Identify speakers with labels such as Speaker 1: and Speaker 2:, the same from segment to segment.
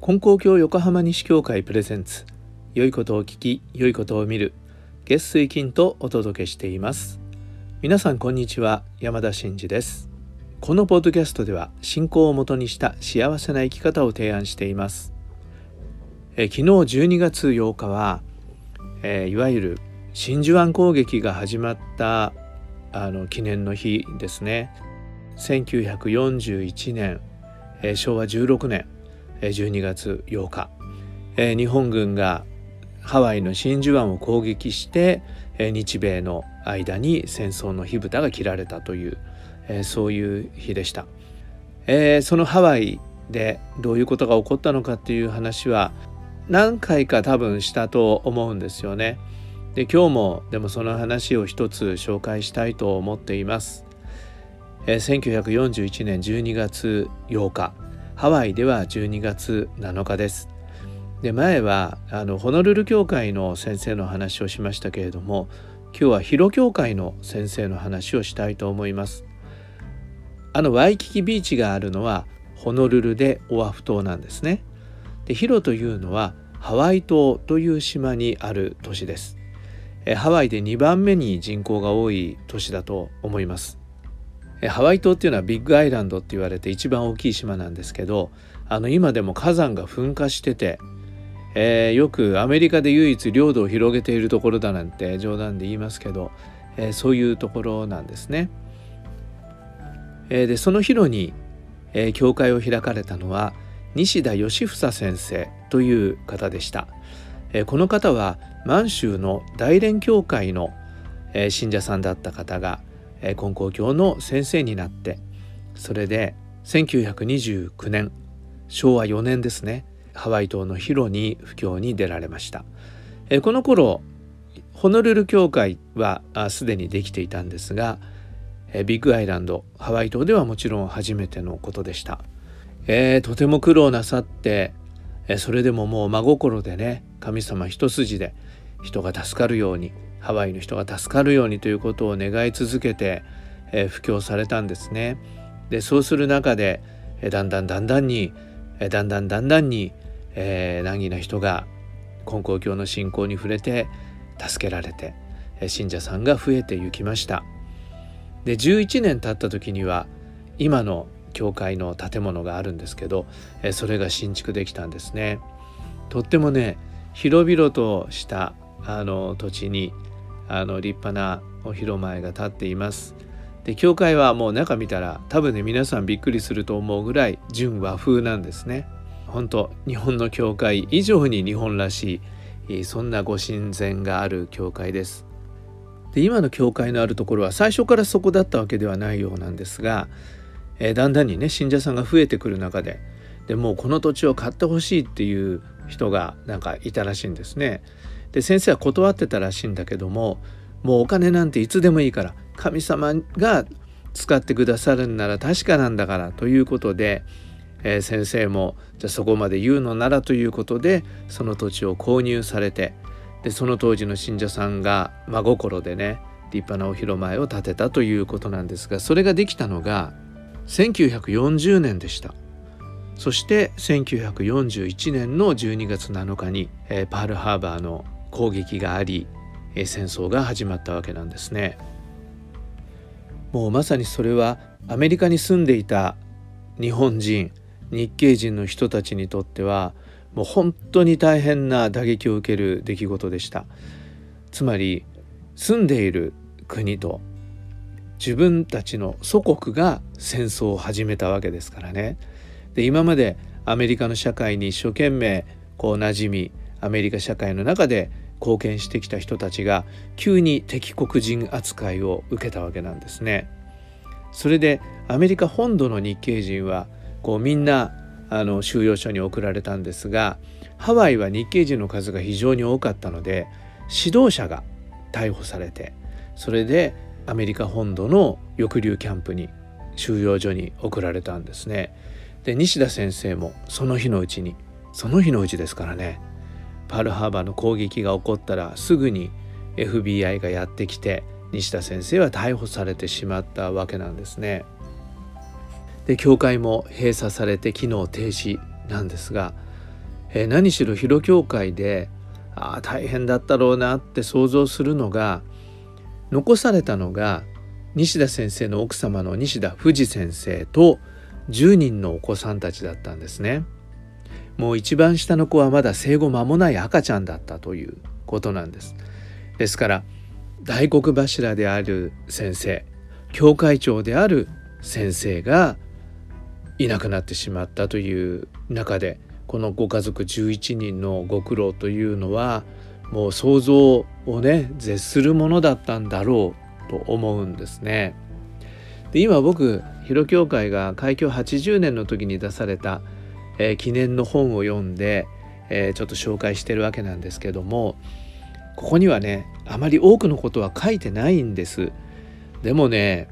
Speaker 1: 金光教横浜西教会プレゼンツ。良いことを聞き良いことを見る。月水金とお届けしています。皆さんこんにちは。山田真嗣です。このポッドキャストでは信仰をもとにした幸せな生き方を提案しています。え昨日12月8日は、えいわゆる真珠湾攻撃が始まったあの記念の日ですね。1941年、え昭和16年12月8日、え日本軍がハワイの真珠湾を攻撃して、え日米の間に戦争の火蓋が切られたという、えそういう日でした、えそのハワイでどういうことが起こったのかっていう話は何回か多分したと思うんですよね。で今日もでもその話を一つ紹介したいと思っています。え1941年12月8日ハワイでは12月7日です。で前はあのホノルル教会の先生の話をしましたけれども今日はヒロ教会の先生の話をしたいと思います。あのワイキキビーチがあるのはホノルルでオアフ島なんですね。でヒロというのはハワイ島という島にある都市です。えハワイで2番目に人口が多い都市だと思います。ハワイ島っていうのはビッグアイランドって言われて一番大きい島なんですけどあの今でも火山が噴火してて、えー、よくアメリカで唯一領土を広げているところだなんて冗談で言いますけど、えー、そういうところなんですね。えー、でその広に、えー、教会を開かれたのは西田義房先生という方でした。えー、この方は満州の大連教会の、えー、信者さんだった方が金光教の先生になってそれで1929年昭和4年ですねハワイ島のヒロに布教に出られました、えこの頃ホノルル教会はすでにできていたんですがビッグアイランドハワイ島ではもちろん初めてのことでした、えー、とても苦労なさってそれでももう真心でね神様一筋で人が助かるようにハワイの人が助かるようにということを願い続けて、えー、布教されたんですね。でそうする中で、えー、だんだんだんだんに、えー、だんだんだんだんに、えー、難儀な人が根高教の信仰に触れて助けられて、えー、信者さんが増えてゆきました。で11年経った時には今の教会の建物があるんですけど、えー、それが新築できたんですね。とってもね広々としたあの土地にあの立派なお広前が建っています。で教会はもう中見たら多分ね皆さんびっくりすると思うぐらい純和風なんですね。本当日本の教会以上に日本らしいそんなご神前がある教会です。で今の教会のあるところは最初からそこだったわけではないようなんですが、えー、だんだんにね信者さんが増えてくる中ででもうこの土地を買ってほしいっていう人がなんかいたらしいんですね。で先生は断ってたらしいんだけどももうお金なんていつでもいいから神様が使ってくださるんなら確かなんだからということで、えー、先生もじゃあそこまで言うのならということでその土地を購入されてでその当時の信者さんが真心でね立派なお広前を建てたということなんですがそれができたのが1940年でした。そして1941年の12月7日に、えー、パールハーバーの攻撃があり戦争が始まったわけなんですね。もうまさにそれはアメリカに住んでいた日本人日系人の人たちにとってはもう本当に大変な打撃を受ける出来事でしたつまり住んでいる国と自分たちの祖国が戦争を始めたわけですからねで今までアメリカの社会に一生懸命こう馴染みアメリカ社会の中で貢献してきた人たちが急に敵国人扱いを受けたわけなんですね。それでアメリカ本土の日系人はこうみんなあの収容所に送られたんですがハワイは日系人の数が非常に多かったので指導者が逮捕されてそれでアメリカ本土の抑留キャンプに収容所に送られたんですね。で西田先生もその日のうちにその日のうちですからねパールハーバーの攻撃が起こったらすぐに FBI がやってきて西田先生は逮捕されてしまったわけなんですね。で教会も閉鎖されて機能停止なんですが、えー、何しろ広教会でああ大変だったろうなって想像するのが残されたのが西田先生の奥様の西田富士先生と10人のお子さんたちだったんですね。もう一番下の子はまだ生後間もない赤ちゃんだったということなんです。ですから大黒柱である先生教会長である先生がいなくなってしまったという中でこのご家族11人のご苦労というのはもう想像をね絶するものだったんだろうと思うんですね。で今僕広教会が開教80年の時に出された、えー、記念の本を読んで、えー、ちょっと紹介してるわけなんですけどもここにはねあまり多くのことは書いてないんです。でもね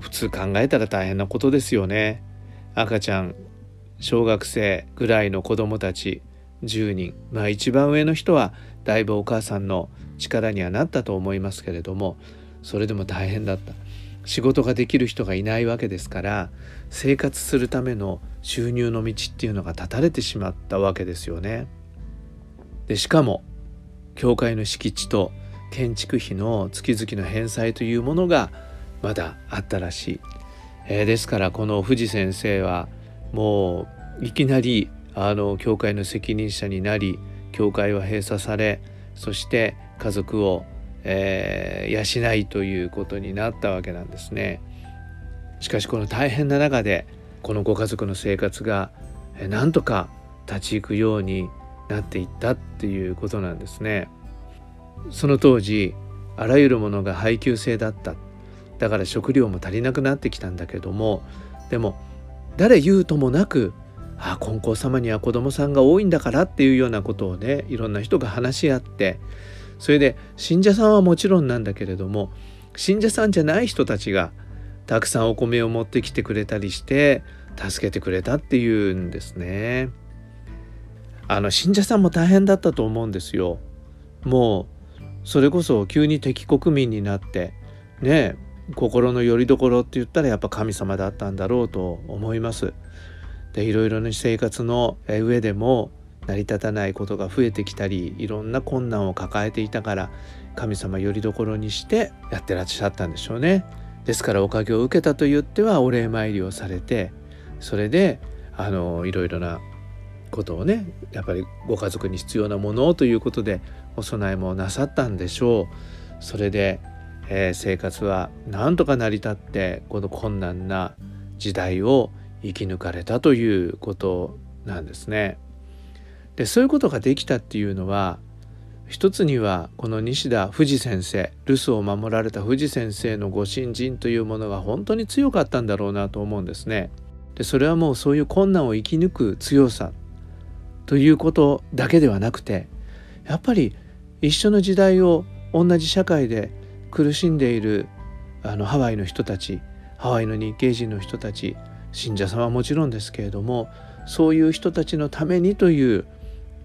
Speaker 1: 普通考えたら大変なことですよね。赤ちゃん小学生ぐらいの子供たち10人まあ一番上の人はだいぶお母さんの力にはなったと思いますけれどもそれでも大変だった仕事ができる人がいないわけですから生活するための収入の道っていうのが断たれてしまったわけですよね。でしかも教会の敷地と建築費の月々の返済というものがまだあったらしい。えー、ですからこの藤先生はもういきなりあの教会の責任者になり教会は閉鎖されそして家族を、えー、養いということになったわけなんですね。しかしこの大変な中でこのご家族の生活がなんとか立ち行くようになっていったっていうことなんですね。その当時あらゆるものが配給制だっただから食料も足りなくなってきたんだけどもでも誰言うともなくああ金光様には子供さんが多いんだからっていうようなことをねいろんな人が話し合ってそれで信者さんはもちろんなんだけれども信者さんじゃない人たちがたくさんお米を持ってきてくれたりして助けてくれたっていうんですね。あの信者さんも大変だったと思うんですよ。もうそれこそ急に敵国民になってね心の拠り所って言ったらやっぱ神様だったんだろうと思います。でいろいろな生活の上でも成り立たないことが増えてきたりいろんな困難を抱えていたから神様よりどころにしてやってらっしゃったんでしょうね。ですからおかげを受けたと言ってはお礼参りをされてそれであのいろいろなことをねやっぱりご家族に必要なものをということでお供えもなさったんでしょう。それでえー、生活はなんとか成り立ってこの困難な時代を生き抜かれたということなんですね。でそういうことができたっていうのは一つにはこの西田富士先生留守を守られた富士先生のご信心というものが本当に強かったんだろうなと思うんですね。でそれはもうそういう困難を生き抜く強さということだけではなくてやっぱり一緒の時代を同じ社会で苦しんでいるあのハワイの人たちハワイの日系人の人たち信者さんはもちろんですけれどもそういう人たちのためにという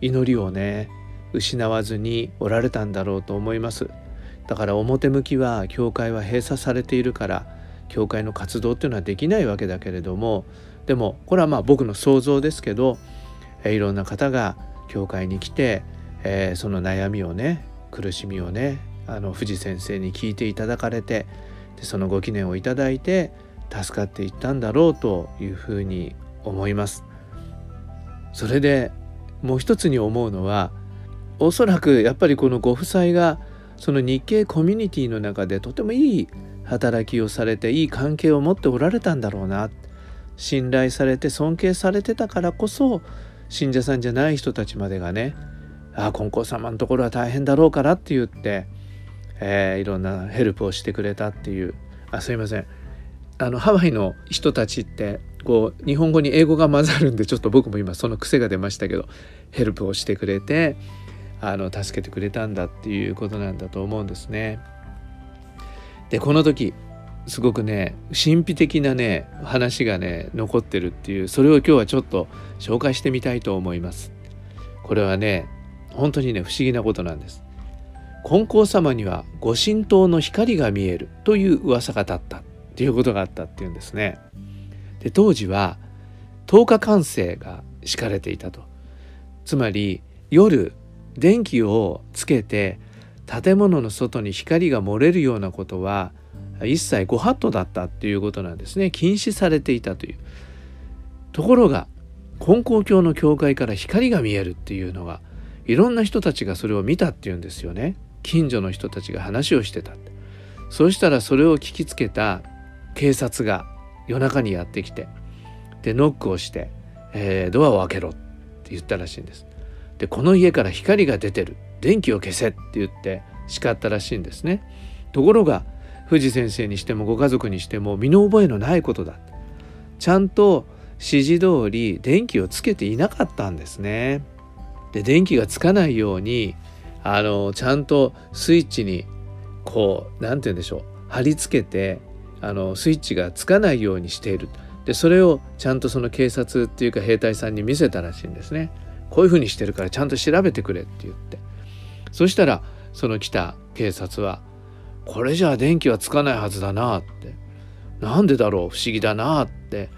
Speaker 1: 祈りをね失わずにおられたんだろうと思いますだから表向きは教会は閉鎖されているから教会の活動っていうのはできないわけだけれどもでもこれはまあ僕の想像ですけど、いろんな方が教会に来て、えー、その悩みをね苦しみをねあの藤先生に聞いていただかれてでそのご記念をいただいて助かっていったんだろうというふうに思います。それでもう一つに思うのはおそらくやっぱりこのご夫妻がその日系コミュニティの中でとてもいい働きをされていい関係を持っておられたんだろうな。信頼されて尊敬されてたからこそ信者さんじゃない人たちまでがねああ金光様のところは大変だろうからって言ってえー、いろんなヘルプをしてくれたっていう。あすいません。あのハワイの人たちってこう日本語に英語が混ざるんでちょっと僕も今その癖が出ましたけどヘルプをしてくれてあの助けてくれたんだっていうことなんだと思うんですね。でこの時すごくね神秘的なね話がね残ってるっていうそれを今日はちょっと紹介してみたいと思います。これはね本当にね不思議なことなんです。金光様にはご神道の光が見えるという噂が立ったっていうことがあったっていうんですね。で当時は10日間制が敷かれていたと。つまり夜電気をつけて建物の外に光が漏れるようなことは一切ご法度だったっていうことなんですね。禁止されていたという。ところが金光教の教会から光が見えるっていうのがいろんな人たちがそれを見たっていうんですよね。近所の人たちが話をしてた。そうしたらそれを聞きつけた警察が夜中にやってきてでノックをして、えー、ドアを開けろって言ったらしいんです。でこの家から光が出てる。電気を消せって言って叱ったらしいんですね。ところが藤先生にしてもご家族にしても身の覚えのないことだ。ちゃんと指示通り電気をつけていなかったんですね。で電気がつかないようにあのちゃんとスイッチにこう何て言うんでしょう。貼り付けてあのスイッチがつかないようにしている。でそれをちゃんとその警察っていうか兵隊さんに見せたらしいんですね。こういうふうにしてるからちゃんと調べてくれって言って。そしたらその来た警察はこれじゃあ電気はつかないはずだなって。なんでだろう？不思議だなって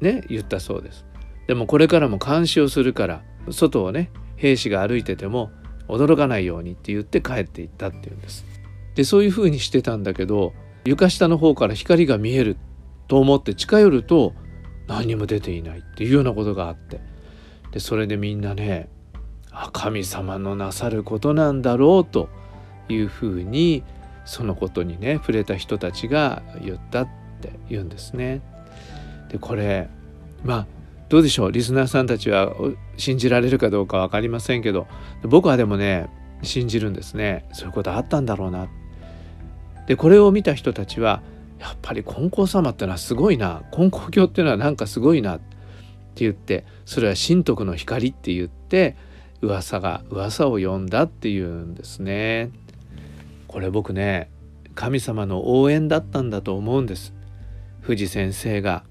Speaker 1: ね言ったそうです。でもこれからも監視をするから外をね兵士が歩いてても驚かないようにって言って帰っていったっていうんです。でそういうふうにしてたんだけど床下の方から光が見えると思って近寄ると何も出ていないっていうようなことがあってでそれでみんなねあ神様のなさることなんだろうというふうにそのことにね触れた人たちが言ったって言うんですね。でこれまあどうでしょう？リスナーさんたちは信じられるかどうか分かりませんけど僕はでもね信じるんですねそういうことあったんだろうなって。でこれを見た人たちはやっぱり金光様ってのはすごいな金光教っていうのはなんかすごいなって言ってそれは神徳の光って言って噂が噂を呼んだっていうんですね。これ僕ね神様の応援だったんだと思うんです。藤先生が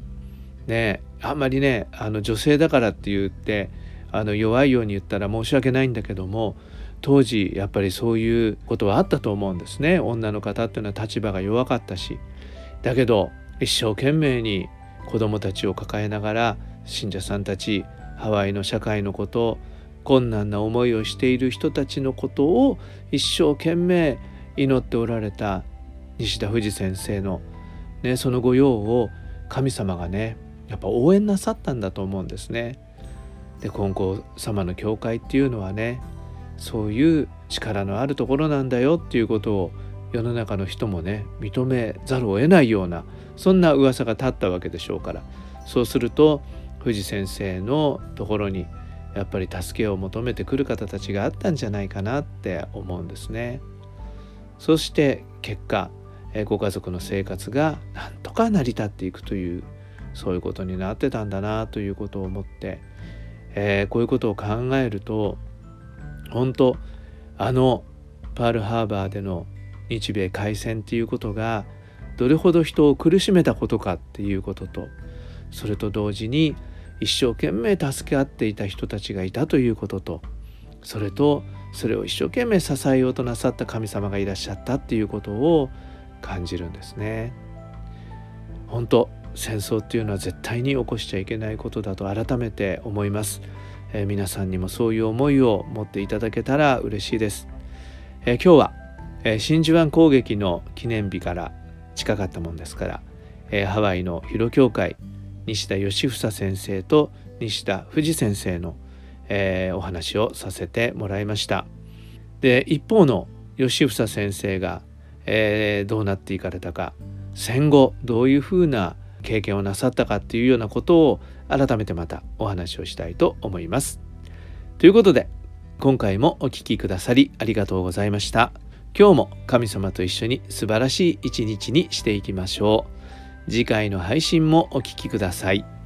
Speaker 1: ねあんまりねあの女性だからって言ってあの弱いように言ったら申し訳ないんだけども当時やっぱりそういうことはあったと思うんですね女の方っていうのは立場が弱かったしだけど一生懸命に子供たちを抱えながら信者さんたちハワイの社会のこと困難な思いをしている人たちのことを一生懸命祈っておられた西田富士先生の、ね、その御用を神様がねやっぱ応援なさったんだと思うんですね。で金光様の教会っていうのはねそういう力のあるところなんだよっていうことを世の中の人もね認めざるを得ないようなそんな噂が立ったわけでしょうからそうすると藤先生のところにやっぱり助けを求めてくる方たちがあったんじゃないかなって思うんですね。そして結果ご家族の生活がなんとか成り立っていくというそういうことになってたんだなということを思って、えー、こういうことを考えると本当あのパールハーバーでの日米開戦っていうことがどれほど人を苦しめたことかっていうこととそれと同時に一生懸命助け合っていた人たちがいたということとそれとそれを一生懸命支えようとなさった神様がいらっしゃったっていうことを感じるんですね。本当戦争っていうのは絶対に起こしちゃいけないことだと改めて思います、え、皆さんにもそういう思いを持っていただけたら嬉しいです、え、今日は、え、真珠湾攻撃の記念日から近かったもんですから、えハワイの広教会西田義房先生と西田富士先生の、えお話をさせてもらいました。で一方の義房先生が、えどうなっていかれたか戦後どういうふうな経験をなさったかっていうようなことを改めてまたお話をしたいと思います。ということで今回もお聴きくださりありがとうございました。今日も神様と一緒に素晴らしい一日にしていきましょう。次回の配信もお聴きください。